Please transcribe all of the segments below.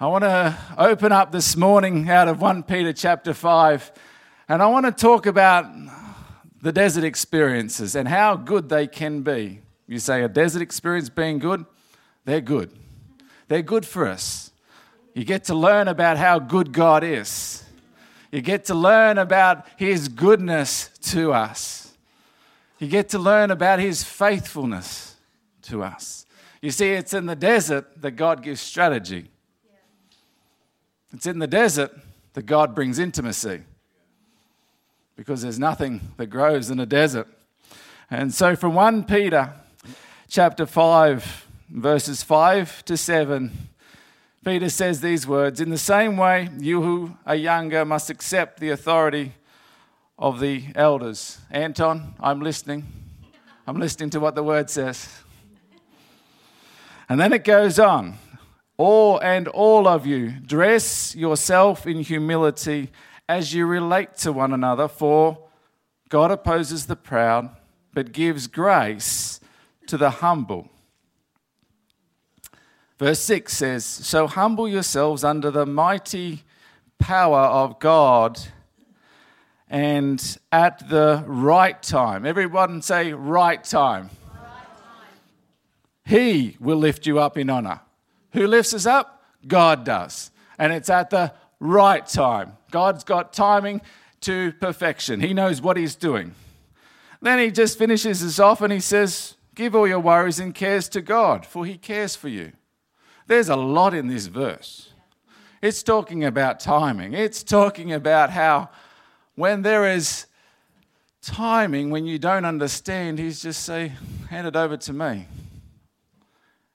I want to open up this morning out of 1 Peter chapter 5, and I want to talk about the desert experiences and how good they can be. You say a desert experience being good? They're good. They're good for us. You get to learn about how good God is. You get to learn about His goodness to us. You get to learn about His faithfulness to us. You see, it's in the desert that God gives strategy. It's in the desert that God brings intimacy because there's nothing that grows in a desert. And so from 1 Peter chapter 5 verses 5 to 7 Peter says these words In the same way, you who are younger must accept the authority of the elders. Anton, I'm listening. I'm listening to what the word says. And then it goes on. All and all of you, dress yourself in humility as you relate to one another, for God opposes the proud, but gives grace to the humble. Verse 6 says, So humble yourselves under the mighty power of God, and at the right time, everyone say, right time. He will lift you up in honor. Who lifts us up? God does. And it's at the right time. God's got timing to perfection, He knows what He's doing. Then He just finishes us off and He says, Give all your worries and cares to God, for He cares for you. There's a lot in this verse. It's talking about timing. It's talking about how when there is timing, when you don't understand, he's just say, hand it over to me,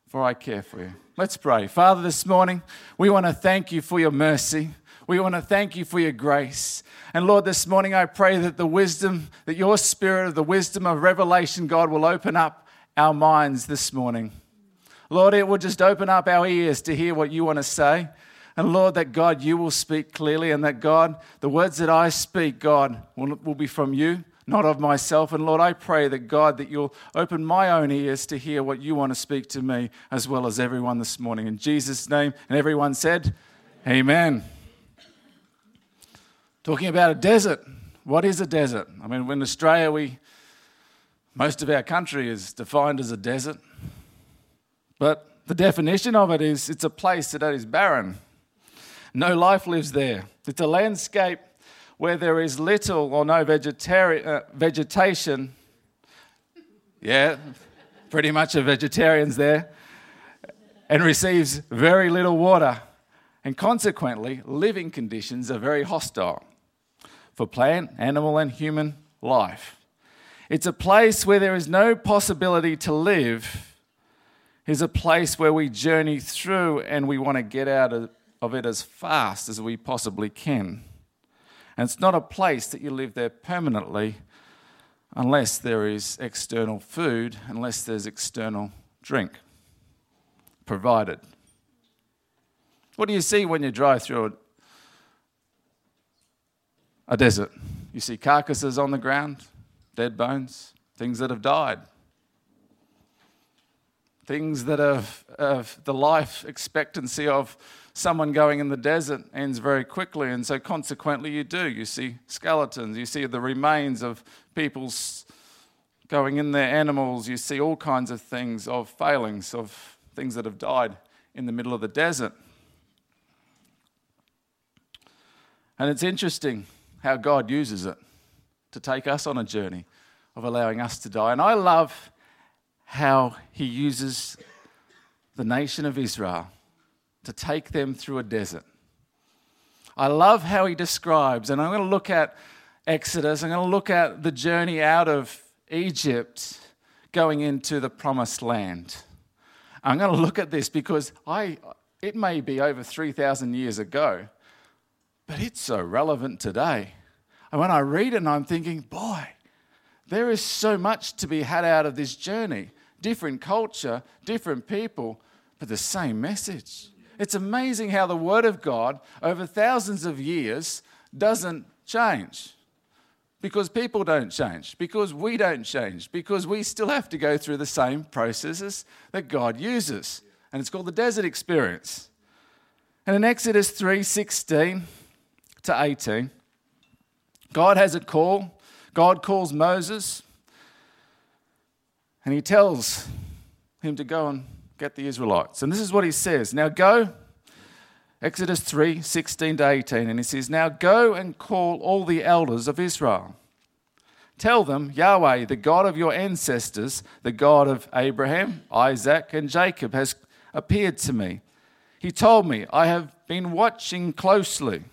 for I care for you. Let's pray. Father, this morning, we want to thank you for your mercy. We want to thank you for your grace. And Lord, this morning I pray that the wisdom, that your spirit of the wisdom of revelation, God, will open up our minds this morning. Lord, it will just open up our ears to hear what you want to say. And Lord, that God, you will speak clearly, and that God, the words that I speak, God, will, will be from you, not of myself. And Lord, I pray that God, that you'll open my own ears to hear what you want to speak to me, as well as everyone this morning. In Jesus' name. And everyone said, Amen. Talking about a desert. What is a desert? I mean, in Australia, we most of our country is defined as a desert. But the definition of it is it's a place that is barren. No life lives there. It's a landscape where there is little or no vegetari- uh, vegetation. Yeah, pretty much a vegetarian's there. And receives very little water. And consequently, living conditions are very hostile for plant, animal, and human life. It's a place where there is no possibility to live is a place where we journey through and we want to get out of it as fast as we possibly can. And it's not a place that you live there permanently unless there is external food, unless there's external drink provided. What do you see when you drive through a, a desert? You see carcasses on the ground, dead bones, things that have died things that have, of the life expectancy of someone going in the desert ends very quickly, and so consequently, you do. You see skeletons, you see the remains of people's going in there, animals, you see all kinds of things of failings, of things that have died in the middle of the desert. And it's interesting how God uses it to take us on a journey of allowing us to die. And I love how he uses the nation of Israel to take them through a desert. I love how he describes, and I'm going to look at Exodus, I'm going to look at the journey out of Egypt going into the promised land. I'm going to look at this because I, it may be over 3,000 years ago, but it's so relevant today. And when I read it, and I'm thinking, boy, there is so much to be had out of this journey different culture, different people, but the same message. It's amazing how the Word of God, over thousands of years, doesn't change. Because people don't change, because we don't change, because we still have to go through the same processes that God uses. And it's called the desert experience. And in Exodus 3 16 to 18, God has a call. God calls Moses and he tells him to go and get the Israelites. And this is what he says Now go, Exodus 3 16 to 18, and he says, Now go and call all the elders of Israel. Tell them, Yahweh, the God of your ancestors, the God of Abraham, Isaac, and Jacob, has appeared to me. He told me, I have been watching closely.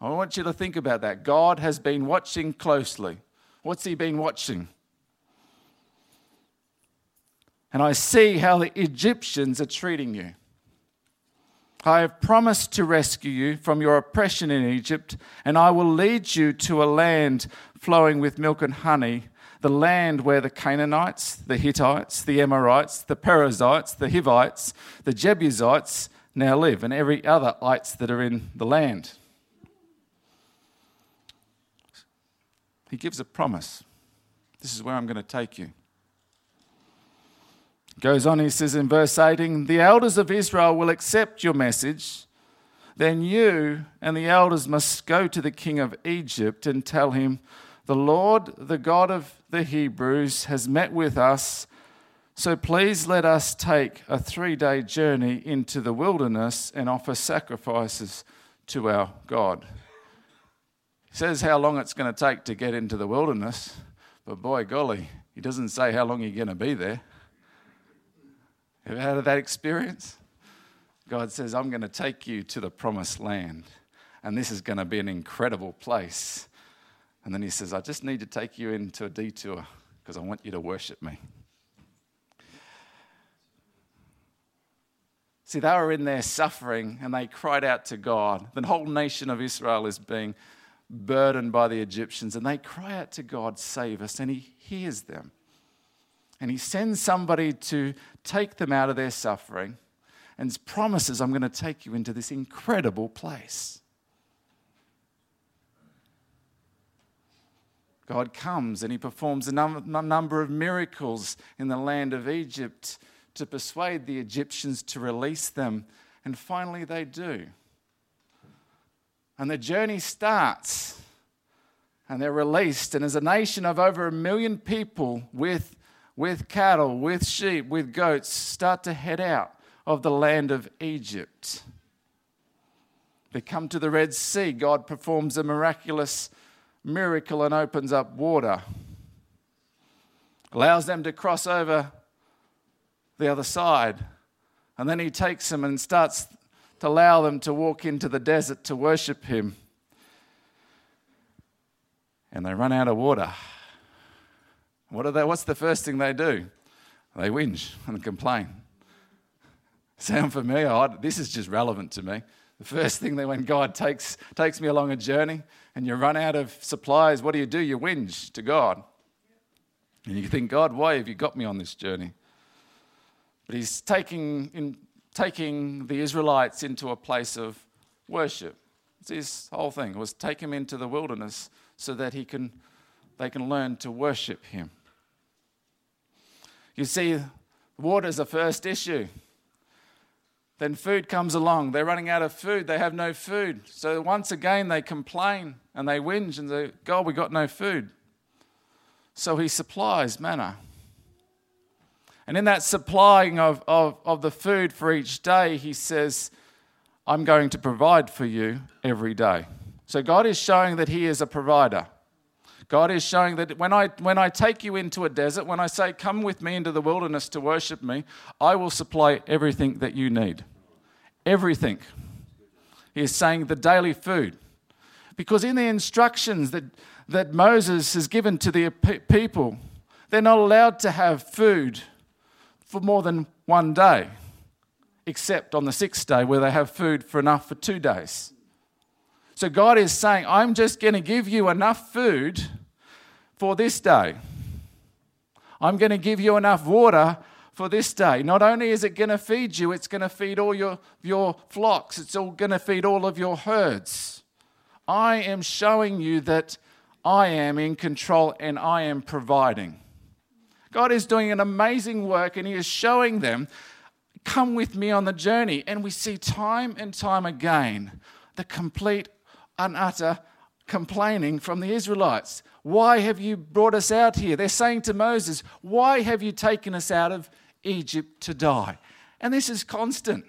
I want you to think about that. God has been watching closely. What's he been watching? And I see how the Egyptians are treating you. I have promised to rescue you from your oppression in Egypt, and I will lead you to a land flowing with milk and honey, the land where the Canaanites, the Hittites, the Amorites, the Perizzites, the Hivites, the Jebusites now live, and every other ites that are in the land. He gives a promise. This is where I'm going to take you. Goes on, he says in verse 18 The elders of Israel will accept your message. Then you and the elders must go to the king of Egypt and tell him, The Lord, the God of the Hebrews, has met with us. So please let us take a three day journey into the wilderness and offer sacrifices to our God. He says how long it's going to take to get into the wilderness, but boy, golly, he doesn't say how long you're going to be there. You had that experience? God says, I'm going to take you to the promised land, and this is going to be an incredible place. And then he says, I just need to take you into a detour because I want you to worship me. See, they were in their suffering and they cried out to God. The whole nation of Israel is being burdened by the Egyptians, and they cry out to God, Save us, and He hears them. And He sends somebody to take them out of their suffering and promises, I'm going to take you into this incredible place. God comes and he performs a number of miracles in the land of Egypt to persuade the Egyptians to release them. And finally, they do. And the journey starts. And they're released. And as a nation of over a million people with with cattle, with sheep, with goats, start to head out of the land of Egypt. They come to the Red Sea. God performs a miraculous miracle and opens up water, allows them to cross over the other side. And then He takes them and starts to allow them to walk into the desert to worship Him. And they run out of water. What are they, what's the first thing they do? They whinge and complain. Sound familiar? Oh, this is just relevant to me. The first thing that when God takes, takes me along a journey and you run out of supplies, what do you do? You whinge to God. And you think, God, why have you got me on this journey? But He's taking, in, taking the Israelites into a place of worship. It's His whole thing was take him into the wilderness so that he can, they can learn to worship Him. You see, water is the first issue. Then food comes along. They're running out of food. They have no food. So once again, they complain and they whinge and they, God, we got no food. So he supplies manna. And in that supplying of, of, of the food for each day, he says, I'm going to provide for you every day. So God is showing that he is a provider. God is showing that when I, when I take you into a desert, when I say, Come with me into the wilderness to worship me, I will supply everything that you need. Everything. He is saying the daily food. Because in the instructions that, that Moses has given to the people, they're not allowed to have food for more than one day, except on the sixth day where they have food for enough for two days. So God is saying, I'm just going to give you enough food for this day. I'm going to give you enough water for this day. Not only is it going to feed you, it's going to feed all your, your flocks, it's all going to feed all of your herds. I am showing you that I am in control and I am providing. God is doing an amazing work and He is showing them Come with me on the journey. And we see time and time again the complete and utter complaining from the Israelites. Why have you brought us out here? They're saying to Moses, Why have you taken us out of Egypt to die? And this is constant.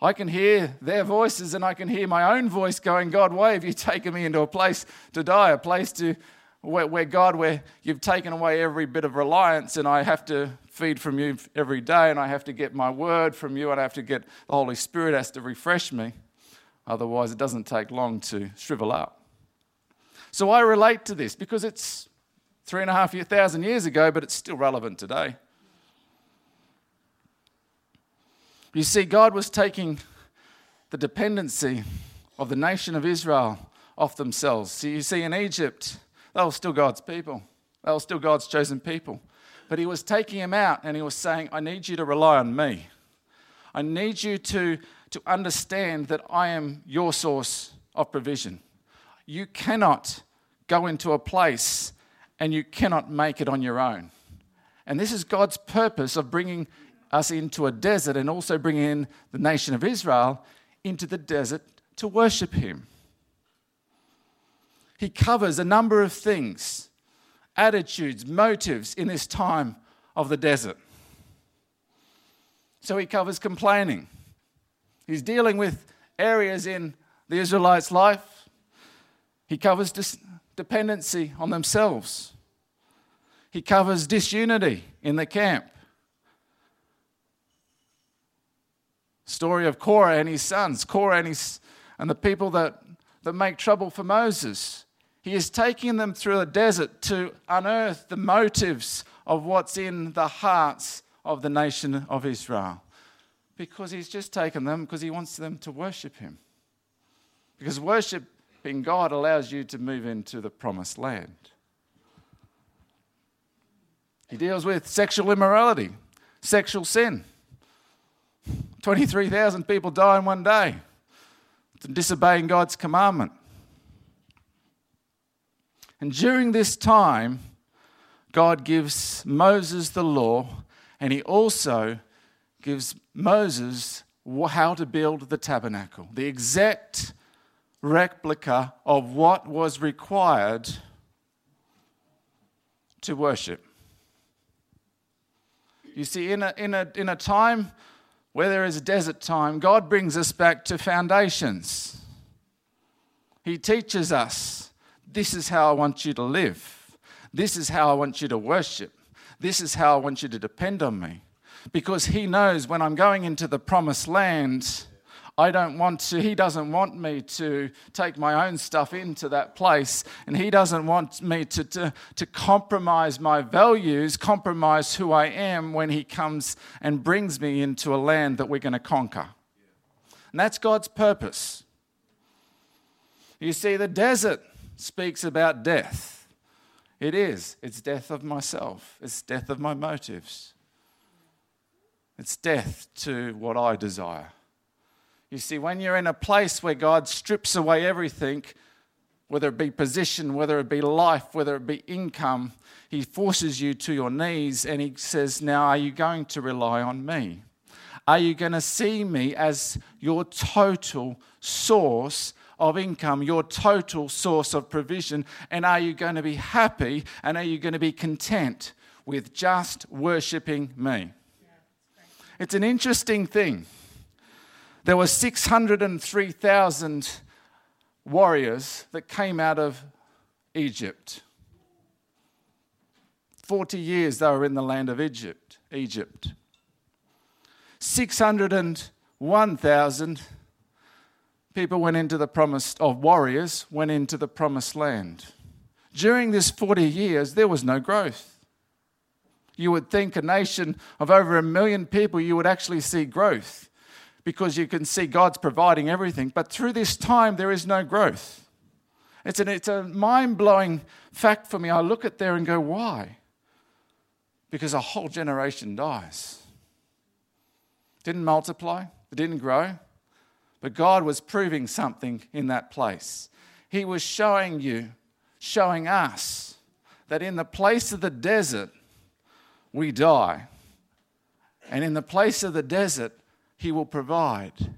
I can hear their voices and I can hear my own voice going, God, why have you taken me into a place to die, a place to where, where, God, where you've taken away every bit of reliance, and I have to feed from you every day, and I have to get my word from you, and I have to get the Holy Spirit has to refresh me. Otherwise, it doesn't take long to shrivel up. So I relate to this because it's three and a half thousand years ago, but it's still relevant today. You see, God was taking the dependency of the nation of Israel off themselves. So you see, in Egypt, they were still God's people, they were still God's chosen people. But He was taking them out and He was saying, I need you to rely on me. I need you to, to understand that I am your source of provision. You cannot go into a place and you cannot make it on your own. And this is God's purpose of bringing us into a desert and also bringing in the nation of Israel into the desert to worship Him. He covers a number of things, attitudes, motives in this time of the desert. So he covers complaining. He's dealing with areas in the Israelites' life. He covers dis- dependency on themselves. He covers disunity in the camp. Story of Korah and his sons, Korah and, his, and the people that, that make trouble for Moses. He is taking them through the desert to unearth the motives of what's in the hearts of the nation of Israel. Because he's just taken them because he wants them to worship him. Because worshiping God allows you to move into the promised land. He deals with sexual immorality, sexual sin. 23,000 people die in one day disobeying God's commandment. And during this time, God gives Moses the law, and he also gives Moses how to build the tabernacle, the exact replica of what was required to worship. You see, in a, in a, in a time where there is a desert time, God brings us back to foundations. He teaches us this is how I want you to live, this is how I want you to worship, this is how I want you to depend on me. Because He knows when I'm going into the promised land, I don't want to, he doesn't want me to take my own stuff into that place. And he doesn't want me to, to, to compromise my values, compromise who I am when he comes and brings me into a land that we're going to conquer. And that's God's purpose. You see, the desert speaks about death. It is. It's death of myself, it's death of my motives, it's death to what I desire. You see, when you're in a place where God strips away everything, whether it be position, whether it be life, whether it be income, He forces you to your knees and He says, Now, are you going to rely on me? Are you going to see me as your total source of income, your total source of provision? And are you going to be happy and are you going to be content with just worshipping me? It's an interesting thing there were 603,000 warriors that came out of Egypt. 40 years they were in the land of Egypt. Egypt. 601,000 people went into the promised of warriors went into the promised land. During this 40 years there was no growth. You would think a nation of over a million people you would actually see growth because you can see God's providing everything. But through this time, there is no growth. It's, an, it's a mind blowing fact for me. I look at there and go, why? Because a whole generation dies. Didn't multiply, it didn't grow. But God was proving something in that place. He was showing you, showing us, that in the place of the desert, we die And in the place of the desert, He will provide.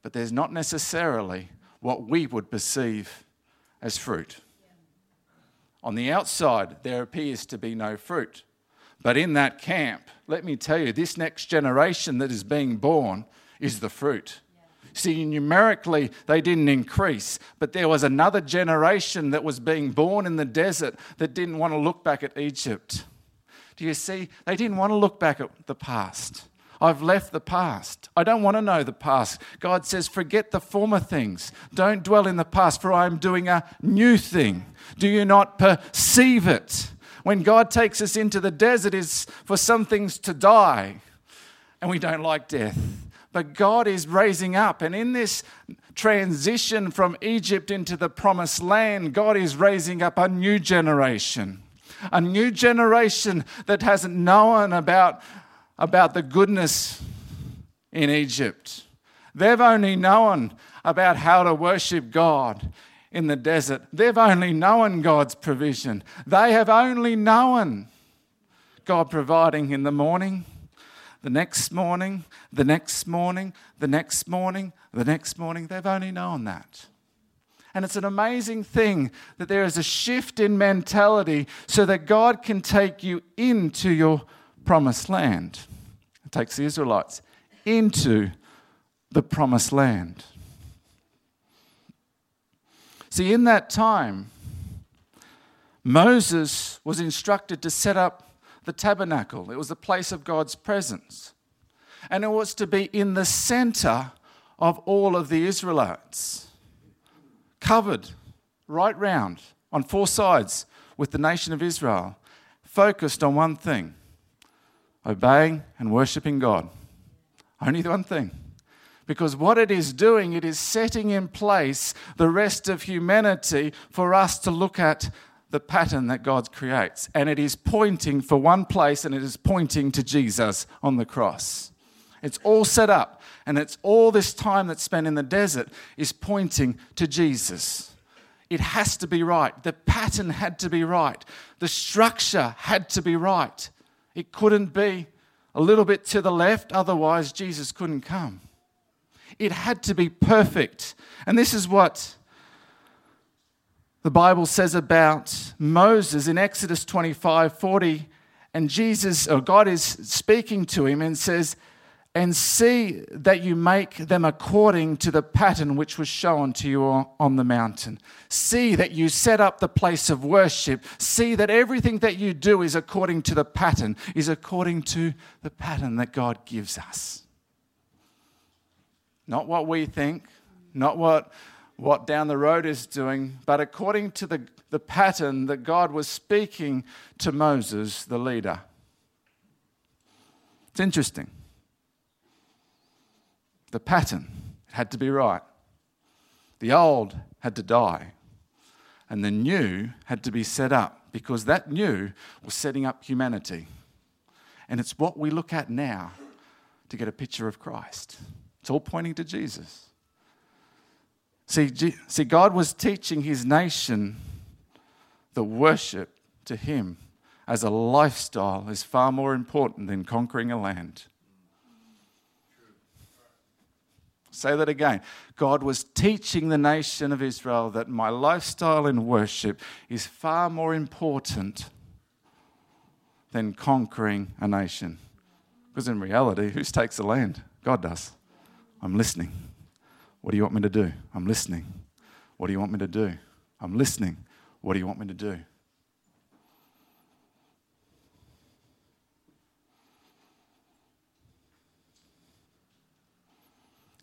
But there's not necessarily what we would perceive as fruit. On the outside, there appears to be no fruit. But in that camp, let me tell you, this next generation that is being born is the fruit. See, numerically, they didn't increase, but there was another generation that was being born in the desert that didn't want to look back at Egypt. Do you see? They didn't want to look back at the past. I've left the past. I don't want to know the past. God says, Forget the former things. Don't dwell in the past, for I am doing a new thing. Do you not perceive it? When God takes us into the desert, is for some things to die, and we don't like death. But God is raising up. And in this transition from Egypt into the promised land, God is raising up a new generation. A new generation that hasn't known about, about the goodness in Egypt. They've only known about how to worship God in the desert. They've only known God's provision. They have only known God providing in the morning the next morning, the next morning, the next morning, the next morning. They've only known that. And it's an amazing thing that there is a shift in mentality so that God can take you into your promised land. It takes the Israelites into the promised land. See, in that time, Moses was instructed to set up the tabernacle. It was the place of God's presence. And it was to be in the center of all of the Israelites, covered right round on four sides with the nation of Israel, focused on one thing obeying and worshiping God. Only one thing. Because what it is doing, it is setting in place the rest of humanity for us to look at the pattern that God creates. And it is pointing for one place and it is pointing to Jesus on the cross. It's all set up. And it's all this time that's spent in the desert is pointing to Jesus. It has to be right. The pattern had to be right. The structure had to be right. It couldn't be a little bit to the left, otherwise, Jesus couldn't come. It had to be perfect. And this is what the Bible says about Moses in Exodus 25 40. And Jesus, or God is speaking to him and says, and see that you make them according to the pattern which was shown to you on the mountain. See that you set up the place of worship. See that everything that you do is according to the pattern, is according to the pattern that God gives us. Not what we think, not what what down the road is doing, but according to the, the pattern that God was speaking to Moses, the leader. It's interesting. The pattern had to be right. The old had to die, and the new had to be set up because that new was setting up humanity. And it's what we look at now to get a picture of Christ. It's all pointing to Jesus. See, see, God was teaching his nation that worship to him as a lifestyle is far more important than conquering a land. Say that again. God was teaching the nation of Israel that my lifestyle in worship is far more important than conquering a nation. Because in reality, who takes the land? God does. I'm listening. What do you want me to do? I'm listening. What do you want me to do? I'm listening. What do you want me to do?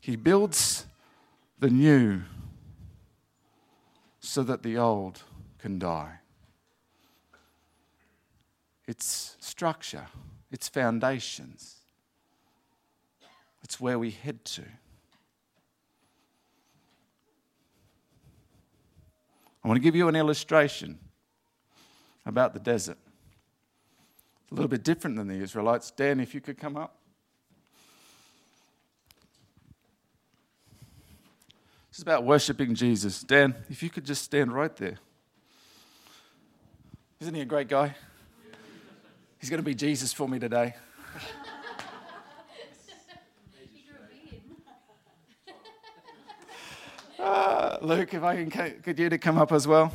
He builds the new so that the old can die. It's structure, it's foundations, it's where we head to. I want to give you an illustration about the desert. It's a little bit different than the Israelites. Dan, if you could come up. It's about worshiping Jesus. Dan, if you could just stand right there. Isn't he a great guy? He's going to be Jesus for me today. Uh, Luke, if I can get you to come up as well.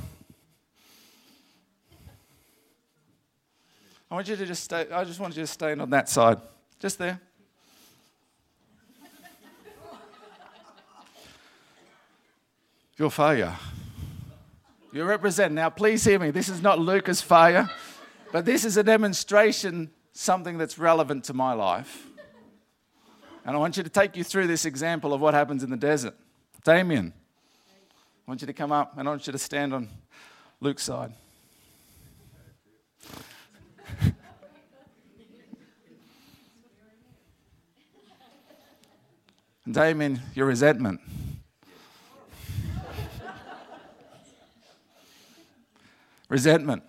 I want you to just stay. I just want you to stay on that side, just there. Your failure. You represent. Now, please hear me. This is not Lucas' failure, but this is a demonstration, something that's relevant to my life. And I want you to take you through this example of what happens in the desert. Damien, I want you to come up and I want you to stand on Luke's side. Damien, your resentment. Resentment.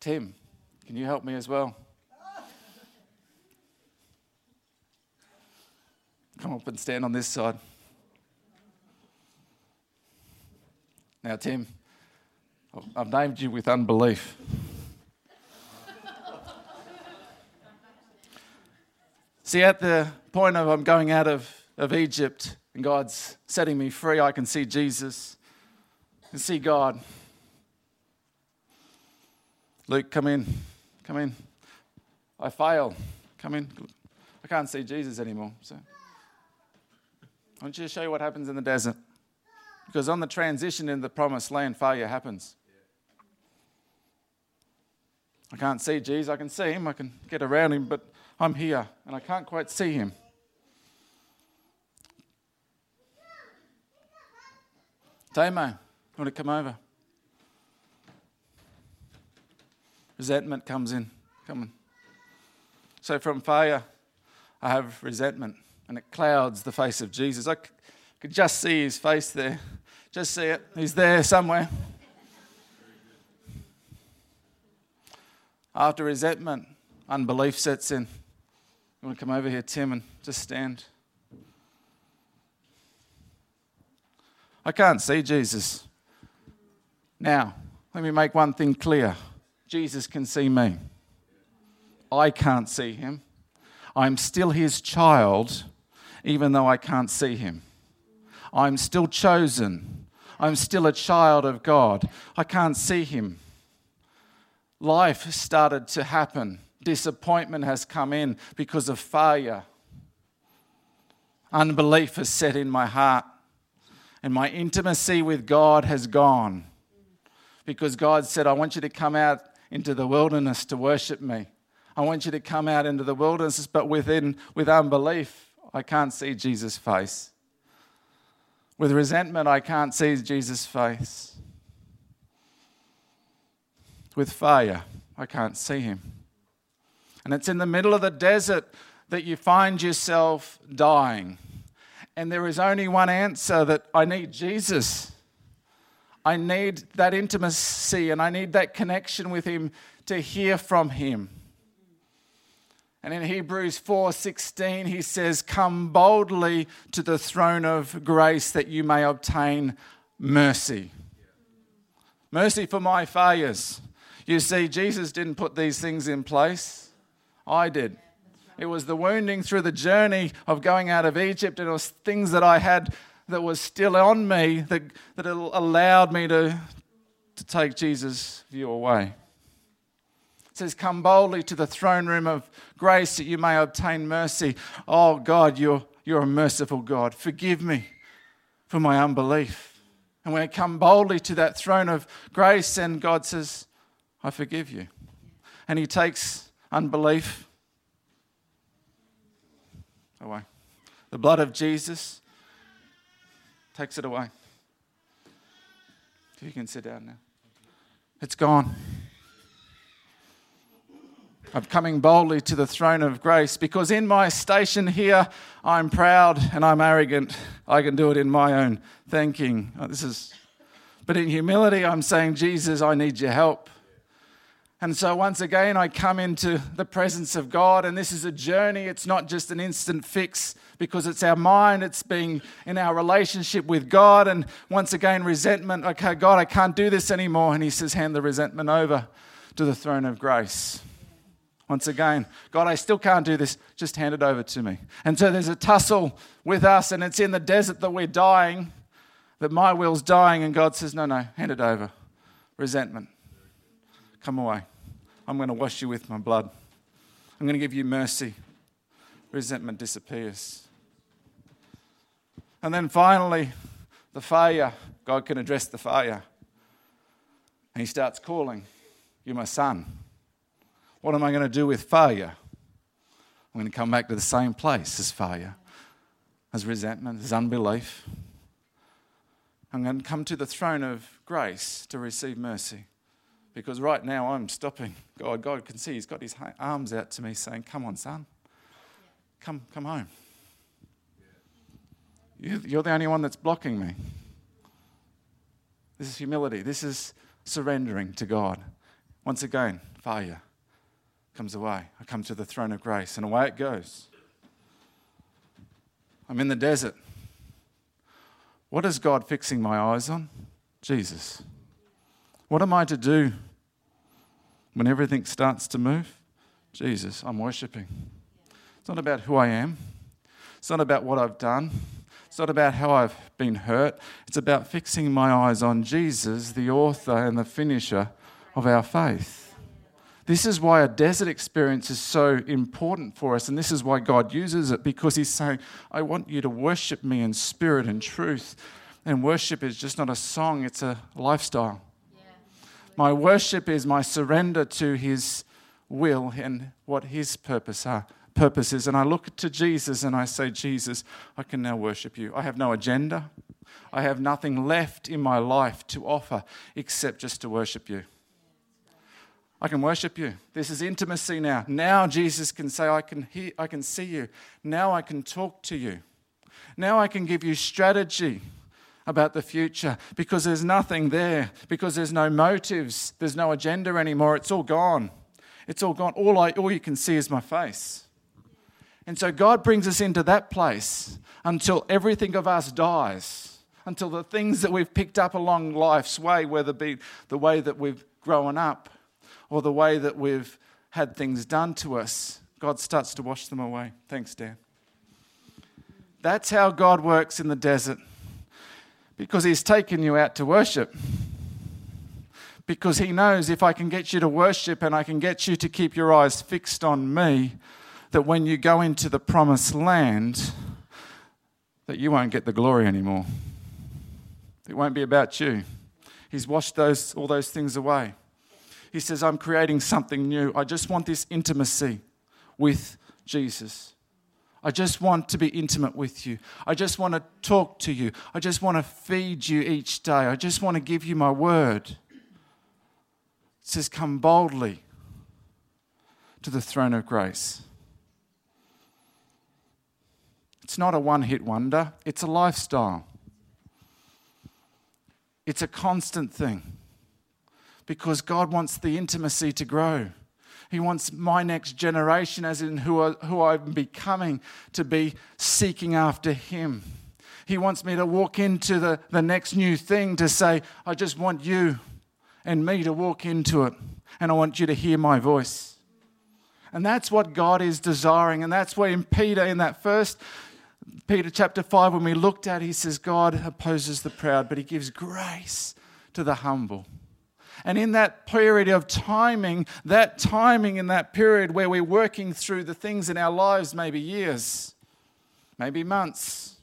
Tim, can you help me as well? Come up and stand on this side. Now, Tim, I've named you with unbelief. See, at the point of I'm going out of, of Egypt and God's setting me free, I can see Jesus and see God. Luke, come in. Come in. I fail. Come in. I can't see Jesus anymore. So. I want you to show you what happens in the desert. Because on the transition in the promised land, failure happens. I can't see Jesus. I can see him. I can get around him, but I'm here and I can't quite see him. Damo, you want to come over? Resentment comes in. Come on. So from failure, I have resentment and it clouds the face of Jesus. I could just see his face there. Just see it. He's there somewhere. After resentment, unbelief sets in. You want to come over here, Tim, and just stand? I can't see Jesus. Now, let me make one thing clear Jesus can see me. I can't see him. I'm still his child even though I can't see him. I'm still chosen. I'm still a child of God. I can't see him. Life started to happen. Disappointment has come in because of failure. Unbelief has set in my heart. And my intimacy with God has gone. Because God said, I want you to come out into the wilderness to worship me. I want you to come out into the wilderness, but within with unbelief. I can't see Jesus' face. With resentment, I can't see Jesus' face. With fire, I can't see him. And it's in the middle of the desert that you find yourself dying. And there is only one answer that I need Jesus. I need that intimacy and I need that connection with him to hear from him. And in Hebrews 4:16 he says, "Come boldly to the throne of grace that you may obtain mercy." Mercy for my failures. You see, Jesus didn't put these things in place. I did. It was the wounding through the journey of going out of Egypt, and it was things that I had that was still on me that, that allowed me to, to take Jesus' view away. It says, Come boldly to the throne room of grace that you may obtain mercy. Oh God, you're, you're a merciful God. Forgive me for my unbelief. And when I come boldly to that throne of grace, and God says, I forgive you. And He takes unbelief away. The blood of Jesus takes it away. If you can sit down now. It's gone I'm coming boldly to the throne of grace because in my station here, I'm proud and I'm arrogant. I can do it in my own thinking. Oh, this is, but in humility, I'm saying, Jesus, I need your help. And so once again, I come into the presence of God, and this is a journey. It's not just an instant fix because it's our mind, it's being in our relationship with God. And once again, resentment. Okay, God, I can't do this anymore. And He says, hand the resentment over to the throne of grace. Once again, God, I still can't do this. Just hand it over to me. And so there's a tussle with us, and it's in the desert that we're dying, that my will's dying, and God says, No, no, hand it over. Resentment. Come away. I'm going to wash you with my blood. I'm going to give you mercy. Resentment disappears. And then finally, the failure. God can address the failure. And he starts calling, You're my son. What am I going to do with failure? I'm going to come back to the same place as failure, as resentment, as unbelief. I'm going to come to the throne of grace to receive mercy. Because right now I'm stopping. God, God can see He's got His arms out to me saying, Come on, son. Come, come home. You're the only one that's blocking me. This is humility. This is surrendering to God. Once again, failure comes away. I come to the throne of grace, and away it goes. I'm in the desert. What is God fixing my eyes on? Jesus. What am I to do when everything starts to move? Jesus, I'm worshiping. It's not about who I am, it's not about what I've done, it's not about how I've been hurt. It's about fixing my eyes on Jesus, the author and the finisher of our faith. This is why a desert experience is so important for us, and this is why God uses it because He's saying, I want you to worship me in spirit and truth. And worship is just not a song, it's a lifestyle. Yeah. My worship is my surrender to His will and what His purpose are, purpose is. And I look to Jesus and I say, Jesus, I can now worship you. I have no agenda. I have nothing left in my life to offer except just to worship you. I can worship you. This is intimacy now. Now Jesus can say, I can hear, I can see you. Now I can talk to you. Now I can give you strategy about the future because there's nothing there, because there's no motives, there's no agenda anymore. It's all gone. It's all gone. All, I, all you can see is my face. And so God brings us into that place until everything of us dies, until the things that we've picked up along life's way, whether it be the way that we've grown up, or the way that we've had things done to us, God starts to wash them away. Thanks, Dan. That's how God works in the desert because He's taken you out to worship. Because He knows if I can get you to worship and I can get you to keep your eyes fixed on me, that when you go into the promised land, that you won't get the glory anymore. It won't be about you. He's washed those, all those things away. He says, I'm creating something new. I just want this intimacy with Jesus. I just want to be intimate with you. I just want to talk to you. I just want to feed you each day. I just want to give you my word. It says, Come boldly to the throne of grace. It's not a one hit wonder, it's a lifestyle. It's a constant thing because God wants the intimacy to grow. He wants my next generation, as in who, I, who I'm becoming, to be seeking after Him. He wants me to walk into the, the next new thing to say, I just want you and me to walk into it, and I want you to hear my voice. And that's what God is desiring. And that's where in Peter, in that first Peter chapter 5, when we looked at, he says, God opposes the proud, but he gives grace to the humble. And in that period of timing, that timing in that period where we're working through the things in our lives, maybe years, maybe months,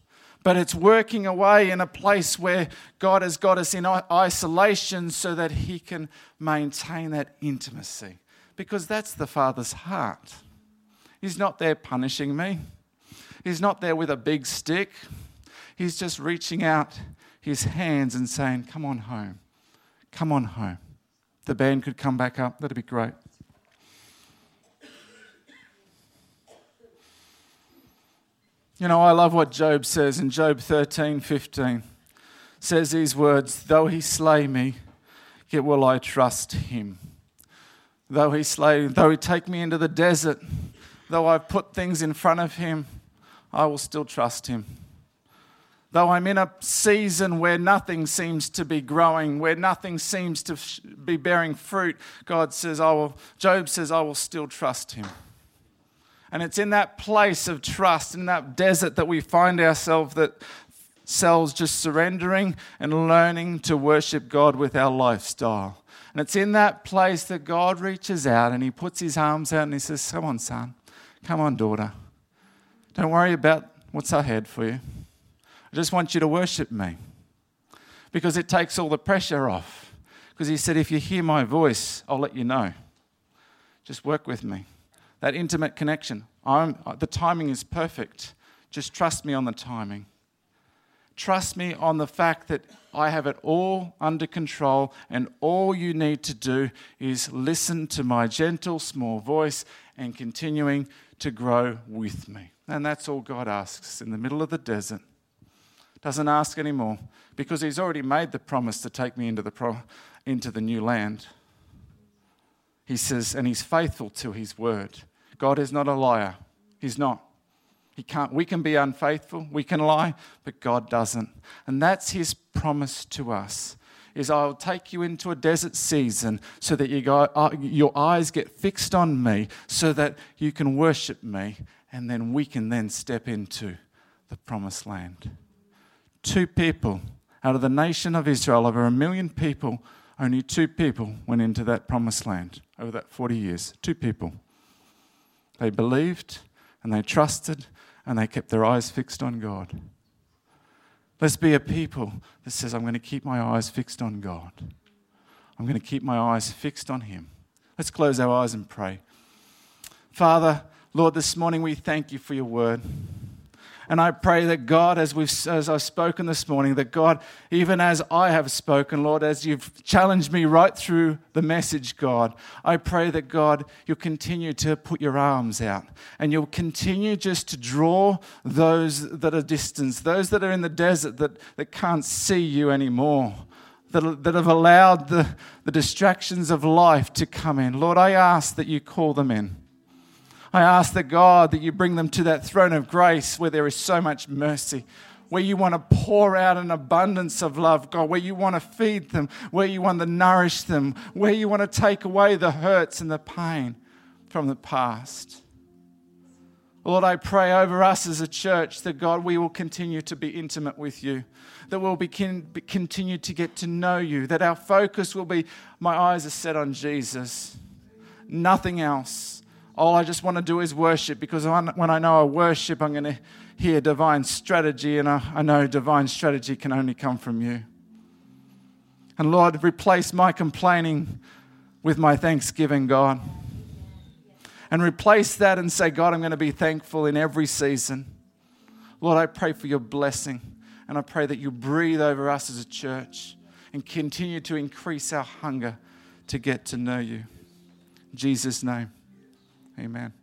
but it's working away in a place where God has got us in isolation so that He can maintain that intimacy. Because that's the Father's heart. He's not there punishing me, He's not there with a big stick. He's just reaching out His hands and saying, Come on home. Come on home. The band could come back up, that'd be great. You know, I love what Job says in Job 13 15. Says these words, Though he slay me, yet will I trust him. Though he slay, though he take me into the desert, though I put things in front of him, I will still trust him. Though I'm in a season where nothing seems to be growing, where nothing seems to be bearing fruit, God says, I will, Job says, I will still trust him. And it's in that place of trust, in that desert, that we find ourselves that selves just surrendering and learning to worship God with our lifestyle. And it's in that place that God reaches out and He puts His arms out and He says, Come on, son. Come on, daughter. Don't worry about what's ahead for you. I just want you to worship me because it takes all the pressure off. Because He said, If you hear my voice, I'll let you know. Just work with me. That intimate connection. I'm, the timing is perfect. Just trust me on the timing. Trust me on the fact that I have it all under control, and all you need to do is listen to my gentle, small voice and continuing to grow with me. And that's all God asks in the middle of the desert. Doesn't ask anymore because He's already made the promise to take me into the, pro- into the new land. He says, and He's faithful to His word. God is not a liar, He's not. He can't, we can be unfaithful, we can lie, but God doesn't. And that's his promise to us is I'll take you into a desert season so that you go, uh, your eyes get fixed on me so that you can worship me and then we can then step into the promised land. Two people out of the nation of Israel, over a million people, only two people went into that promised land over that 40 years. Two people. They believed and they trusted and they kept their eyes fixed on God. Let's be a people that says, I'm going to keep my eyes fixed on God. I'm going to keep my eyes fixed on Him. Let's close our eyes and pray. Father, Lord, this morning we thank you for your word. And I pray that God, as, we've, as I've spoken this morning, that God, even as I have spoken, Lord, as you've challenged me right through the message, God, I pray that God, you'll continue to put your arms out and you'll continue just to draw those that are distant, those that are in the desert that, that can't see you anymore. That, that have allowed the, the distractions of life to come in. Lord, I ask that you call them in. I ask that God that you bring them to that throne of grace where there is so much mercy, where you want to pour out an abundance of love, God, where you want to feed them, where you want to nourish them, where you want to take away the hurts and the pain from the past. Lord, I pray over us as a church that God, we will continue to be intimate with you, that we'll be, continue to get to know you, that our focus will be my eyes are set on Jesus, nothing else all I just want to do is worship because when I know I worship, I'm going to hear divine strategy, and I know divine strategy can only come from you. And Lord, replace my complaining with my thanksgiving, God. And replace that and say, God, I'm going to be thankful in every season. Lord, I pray for your blessing, and I pray that you breathe over us as a church and continue to increase our hunger to get to know you. In Jesus' name. Amen.